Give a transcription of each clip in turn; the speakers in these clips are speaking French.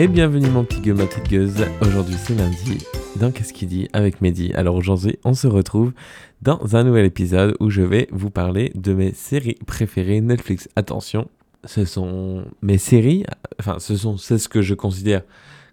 Et bienvenue mon petit gueux, ma petite gueuse. Aujourd'hui c'est lundi dans Qu'est-ce qu'il dit avec Mehdi. Alors aujourd'hui on se retrouve dans un nouvel épisode où je vais vous parler de mes séries préférées Netflix. Attention, ce sont mes séries, enfin ce sont c'est ce que je considère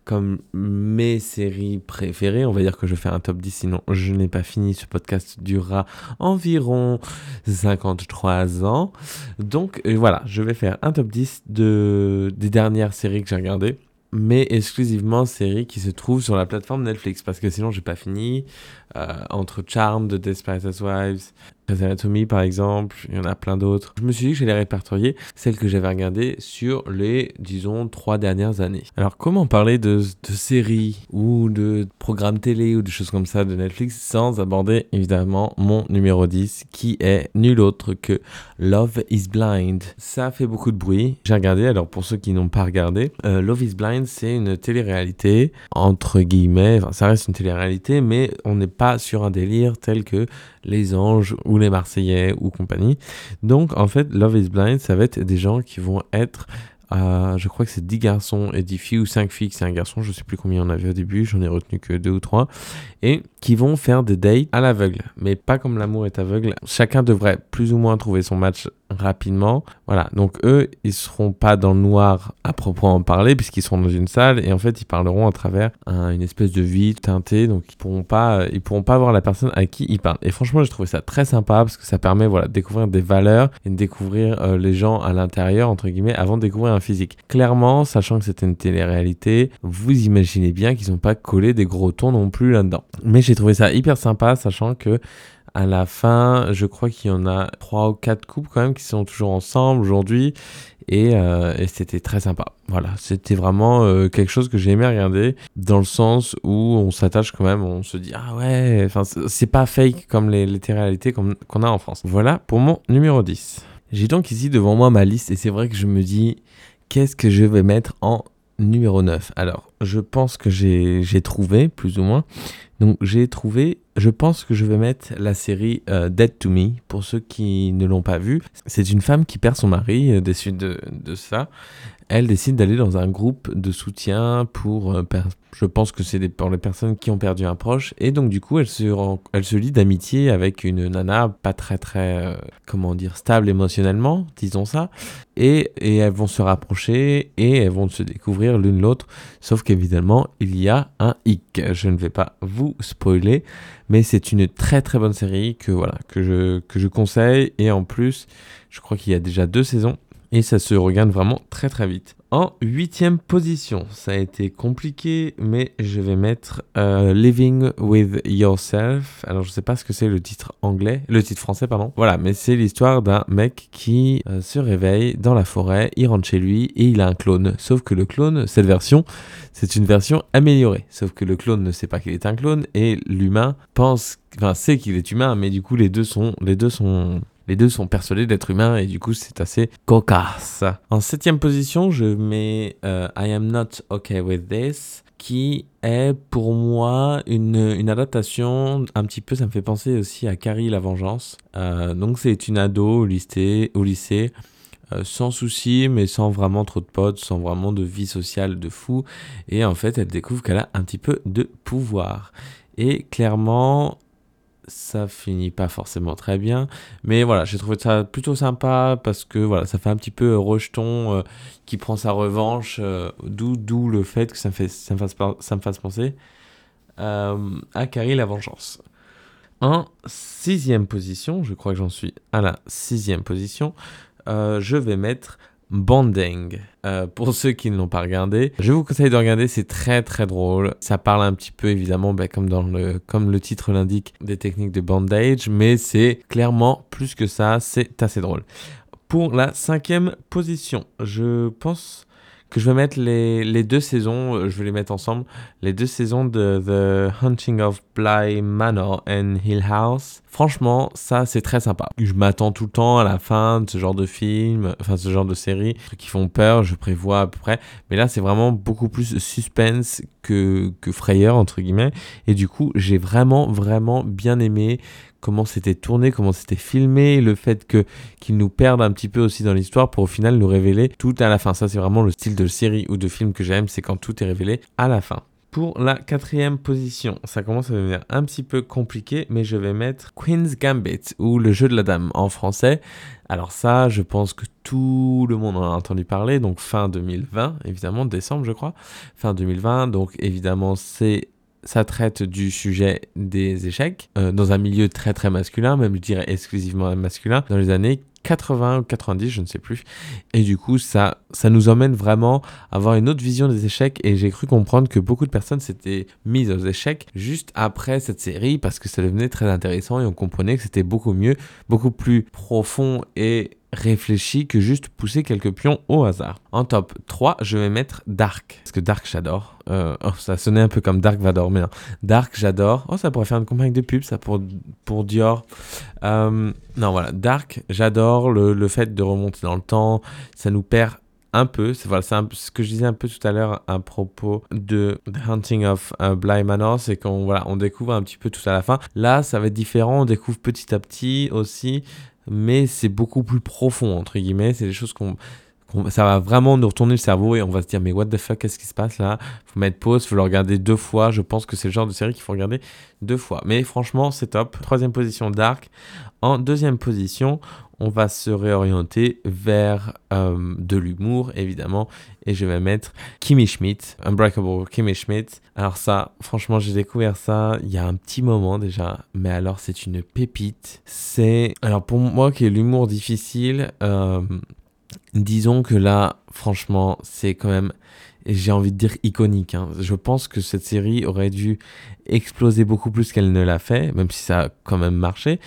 comme mes séries préférées. On va dire que je fais un top 10, sinon je n'ai pas fini. Ce podcast durera environ 53 ans. Donc euh, voilà, je vais faire un top 10 de, des dernières séries que j'ai regardées mais exclusivement séries qui se trouvent sur la plateforme Netflix parce que sinon j'ai pas fini. Euh, entre Charm de Desperate Housewives, Grey's Anatomy par exemple, il y en a plein d'autres. Je me suis dit que j'allais répertorier celles que j'avais regardées sur les, disons, trois dernières années. Alors comment parler de, de séries ou de programmes télé ou de choses comme ça de Netflix sans aborder évidemment mon numéro 10 qui est nul autre que Love is Blind. Ça fait beaucoup de bruit. J'ai regardé, alors pour ceux qui n'ont pas regardé, euh, Love is Blind c'est une télé-réalité, entre guillemets, enfin, ça reste une télé-réalité, mais on n'est pas sur un délire tel que les anges ou les Marseillais ou compagnie. Donc en fait, Love is Blind, ça va être des gens qui vont être je crois que c'est 10 garçons et 10 filles ou 5 filles c'est un garçon, je sais plus combien on avait au début, j'en ai retenu que 2 ou 3, et qui vont faire des dates à l'aveugle, mais pas comme l'amour est aveugle. Chacun devrait plus ou moins trouver son match rapidement. Voilà, donc eux, ils seront pas dans le noir à proprement parler puisqu'ils seront dans une salle et en fait ils parleront à travers une espèce de vie teintée, donc ils pourront pas, ils pourront pas voir la personne à qui ils parlent. Et franchement, j'ai trouvé ça très sympa parce que ça permet voilà de découvrir des valeurs et de découvrir euh, les gens à l'intérieur entre guillemets avant de découvrir un physique. Clairement, sachant que c'était une télé-réalité, vous imaginez bien qu'ils ont pas collé des gros tons non plus là-dedans. Mais j'ai trouvé ça hyper sympa, sachant que à la fin, je crois qu'il y en a trois ou quatre couples quand même qui sont toujours ensemble aujourd'hui. Et, euh, c'était très sympa. Voilà, c'était vraiment euh, quelque chose que j'ai aimé regarder dans le sens où on s'attache quand même, on se dit ah ouais, enfin c'est pas fake comme les, les réalités qu'on a en France. Voilà pour mon numéro 10. J'ai donc ici devant moi ma liste et c'est vrai que je me dis qu'est-ce que je vais mettre en numéro 9. Alors, je pense que j'ai trouvé, plus ou moins. Donc, j'ai trouvé, je pense que je vais mettre la série euh, Dead to Me, pour ceux qui ne l'ont pas vue. C'est une femme qui perd son mari, euh, déçue de, de ça elle décide d'aller dans un groupe de soutien pour, euh, je pense que c'est pour les personnes qui ont perdu un proche, et donc du coup elle se, elle se lie d'amitié avec une nana pas très très, euh, comment dire, stable émotionnellement, disons ça, et, et elles vont se rapprocher et elles vont se découvrir l'une l'autre, sauf qu'évidemment il y a un hic, je ne vais pas vous spoiler, mais c'est une très très bonne série que voilà, que je, que je conseille, et en plus je crois qu'il y a déjà deux saisons, et ça se regarde vraiment très très vite. En huitième position, ça a été compliqué, mais je vais mettre euh, Living with Yourself. Alors je sais pas ce que c'est le titre anglais, le titre français pardon. Voilà, mais c'est l'histoire d'un mec qui euh, se réveille dans la forêt, il rentre chez lui et il a un clone. Sauf que le clone, cette version, c'est une version améliorée. Sauf que le clone ne sait pas qu'il est un clone et l'humain pense, enfin sait qu'il est humain, mais du coup les deux sont, les deux sont les deux sont persuadés d'être humains et du coup c'est assez cocasse. En septième position, je mets euh, I Am Not Okay With This qui est pour moi une, adaptation un petit peu, ça me fait penser aussi à Carrie la Vengeance. Euh, donc c'est une ado au lycée, au lycée euh, sans souci, mais sans vraiment trop de potes, sans vraiment de vie sociale de fou. Et en fait, elle découvre qu'elle a un petit peu de pouvoir. Et clairement, ça finit pas forcément très bien. Mais voilà, j'ai trouvé ça plutôt sympa parce que voilà, ça fait un petit peu euh, rejeton euh, qui prend sa revanche. Euh, d'où, le fait que ça me, fait, ça me, fasse, penser à Carrie la Vengeance. En sixième position, je crois que j'en suis à la sixième position, je vais mettre Bonding. Euh, pour ceux qui ne l'ont pas regardé, je vous conseille de regarder, c'est très très drôle. Ça parle un petit peu évidemment, ben, comme, dans le, comme le titre l'indique, des techniques de bandage, mais c'est clairement plus que ça, c'est assez drôle. Pour la cinquième position, je pense que je vais mettre les, les, deux saisons, euh, je vais les mettre ensemble, les deux saisons de The Hunting of Bly Manor and Hill House. Franchement, ça c'est très sympa. Je m'attends tout le temps à la fin de ce genre de film, enfin ce genre de série, qui font peur, je prévois à peu près. Mais là c'est vraiment beaucoup plus suspense que, que frayeur entre guillemets. Et du coup j'ai vraiment vraiment bien aimé comment c'était tourné, comment c'était filmé, le fait que qu'ils nous perdent un petit peu aussi dans l'histoire pour au final nous révéler tout à la fin. Ça, c'est vraiment le style de série ou de film que j'aime, c'est quand tout est révélé à la fin. Pour la quatrième position, ça commence à devenir un petit peu compliqué, mais je vais mettre Queen's Gambit ou le jeu de la dame en français. Alors ça, je pense que tout le monde en a entendu parler, donc fin 2020, évidemment, décembre je crois, fin 2020, donc évidemment c'est ça traite du sujet des échecs euh, dans un milieu très très masculin, même je dirais exclusivement masculin, dans les années 80 ou 90, je ne sais plus. Et du coup, ça, ça nous emmène vraiment à avoir une autre vision des échecs. Et j'ai cru comprendre que beaucoup de personnes s'étaient mises aux échecs juste après cette série parce que ça devenait très intéressant et on comprenait que c'était beaucoup mieux, beaucoup plus profond et réfléchi que juste pousser quelques pions au hasard. En top 3, je vais mettre Dark. Parce que Dark, j'adore. Euh, oh, ça sonnait un peu comme Dark Vador, mais non. Dark, j'adore. Oh, ça pourrait faire une campagne de pub, ça, pour, pour Dior. Euh, non, voilà. Dark, j'adore le, le fait de remonter dans le temps. Ça nous perd un peu, c'est ce que je disais un peu tout à l'heure à propos de The Hunting of uh, Bly Manor, c'est qu'on voilà, on découvre un petit peu tout à la fin. Là, ça va être différent, on découvre petit à petit aussi mais c'est beaucoup plus profond, entre guillemets. C'est des choses qu'on. Ça va vraiment nous retourner le cerveau et on va se dire mais what the fuck qu'est-ce qui se passe là? Faut mettre pause faut le regarder deux fois. Je pense que c'est le genre de série qu'il faut regarder deux fois. Mais franchement c'est top. Troisième position Dark. En deuxième position on va se réorienter vers euh, de l'humour, évidemment, et je vais mettre Kimmy Schmidt, Unbreakable Kimmy Schmidt. Alors ça, franchement, j'ai découvert ça il y a un petit moment déjà, mais alors c'est une pépite. C'est, alors pour moi qui est l'humour difficile, euh, disons que là, franchement, c'est quand même j'ai envie de dire iconique. Hein. Je pense que cette série aurait dû exploser beaucoup plus qu'elle ne l'a fait, même si ça a quand même marché.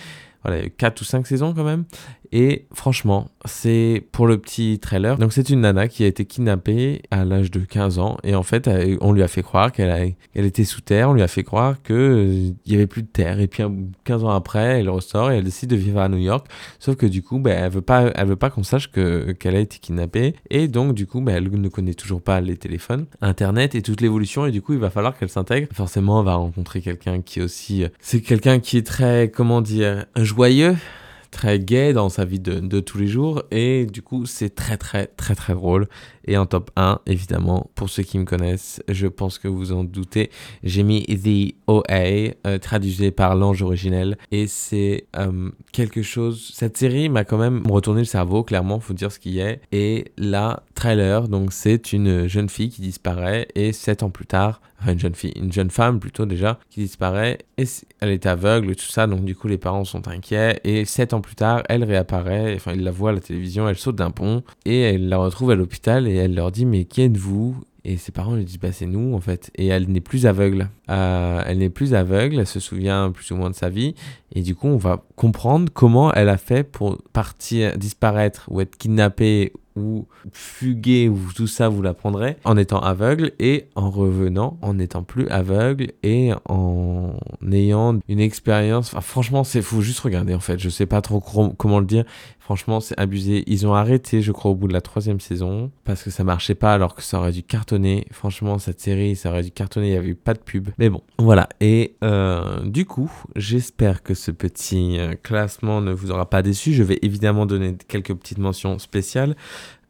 Voilà, 4 ou 5 saisons quand même. Et franchement, c'est pour le petit trailer. Donc c'est une nana qui a été kidnappée à l'âge de 15 ans. Et en fait, on lui a fait croire qu'elle était sous terre. On lui a fait croire qu'il euh, n'y avait plus de terre. Et puis 15 ans après, elle ressort et elle décide de vivre à New York. Sauf que du coup, ben, elle veut pas, veut pas qu'on sache que, qu'elle a été kidnappée. Et donc du coup, ben, elle ne connaît toujours pas les téléphones, Internet et toute l'évolution. Et du coup, il va falloir qu'elle s'intègre. Forcément, on va rencontrer quelqu'un qui est aussi... Euh, c'est quelqu'un qui est très, comment dire, joyeux très gay dans sa vie de, tous les jours. Et du coup c'est très très très très drôle. Et en top 1 évidemment pour ceux qui me connaissent je pense que vous en doutez j'ai mis The OA euh, traduisé par l'ange originel. Et c'est euh, quelque chose cette série m'a quand même retourné le cerveau clairement faut dire ce qu'il y est. Et la trailer donc c'est une jeune fille qui disparaît. Et 7 ans plus tard une jeune fille, une jeune femme plutôt déjà, qui disparaît, et elle est aveugle, tout ça, donc du coup les parents sont inquiets, et sept ans plus tard, elle réapparaît, enfin ils la voient à la télévision, elle saute d'un pont, et elle la retrouve à l'hôpital, et elle leur dit mais qui êtes-vous? Et ses parents lui disent bah c'est nous en fait. Et elle n'est plus aveugle. Euh, elle n'est plus aveugle elle se souvient plus ou moins de sa vie et du coup on va comprendre comment elle a fait pour partir disparaître ou être kidnappée fuguer ou tout ça, vous l'apprendrez en étant aveugle et en revenant en n'étant plus aveugle et en ayant une expérience. Franchement, c'est faut juste regarder en fait. Je sais pas trop comment le dire. Franchement, c'est abusé. Ils ont arrêté, je crois, au bout de la troisième saison parce que ça marchait pas alors que ça aurait dû cartonner. Franchement, cette série, ça aurait dû cartonner. Il y avait pas de pub. Mais bon, voilà. Et euh, du coup, j'espère que ce petit euh, classement ne vous aura pas déçu. Je vais évidemment donner quelques petites mentions spéciales.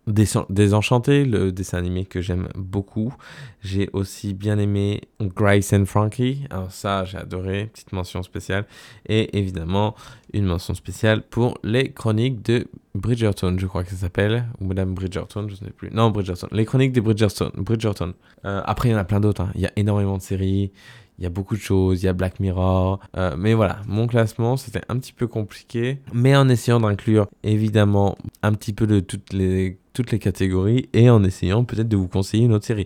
Désenchanté, le dessin animé que j'aime beaucoup. J'ai aussi bien aimé Grace and Frankie. Alors ça, j'ai adoré. Petite mention spéciale. Et évidemment, une mention spéciale pour les chroniques de Bridgerton, je crois que ça s'appelle. Ou Madame Bridgerton, je ne sais plus. Non, Bridgerton. Les chroniques de Bridgerton. Bridgerton. Euh, après, il y en a plein d'autres. Hein. Il y a énormément de séries il y a beaucoup de choses, il y a Black Mirror. Euh, mais voilà, mon classement, c'était un petit peu compliqué. Mais en essayant d'inclure évidemment un petit peu de toutes les, toutes les catégories et en essayant peut-être de vous conseiller une autre série.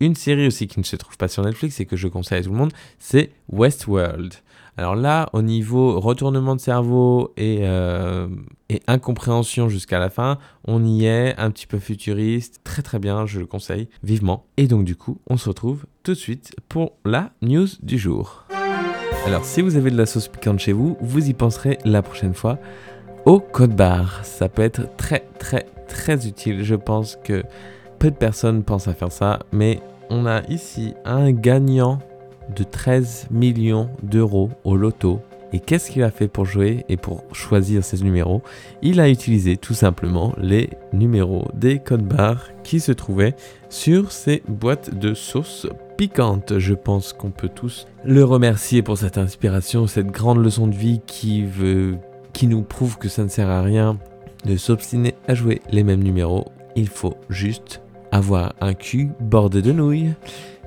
Une série aussi qui ne se trouve pas sur Netflix et que je conseille à tout le monde, c'est Westworld. Alors là, au niveau retournement de cerveau et, euh, et incompréhension jusqu'à la fin, on y est, un petit peu futuriste, très très bien, je le conseille vivement. Et donc du coup, on se retrouve tout de suite pour la news du jour. Alors si vous avez de la sauce piquante chez vous, vous y penserez la prochaine fois au code barre. Ça peut être très très très utile. Je pense que peu de personnes pensent à faire ça, mais on a ici un gagnant de 13 millions d'euros au loto. Et qu'est-ce qu'il a fait pour jouer et pour choisir ces numéros? Il a utilisé tout simplement les numéros des codes barres qui se trouvaient sur ces boîtes de sauce piquante. Je pense qu'on peut tous le remercier pour cette inspiration, cette grande leçon de vie qui veut qui nous prouve que ça ne sert à rien de s'obstiner à jouer les mêmes numéros. Il faut juste avoir un cul bordé de nouilles.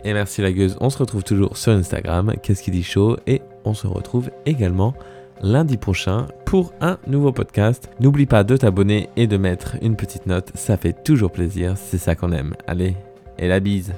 Et merci la gueuse, on se retrouve toujours sur Instagram, qu'est-ce qui dit chaud, et on se retrouve également lundi prochain pour un nouveau podcast. N'oublie pas de t'abonner et de mettre une petite note, ça fait toujours plaisir, c'est ça qu'on aime. Allez, et la bise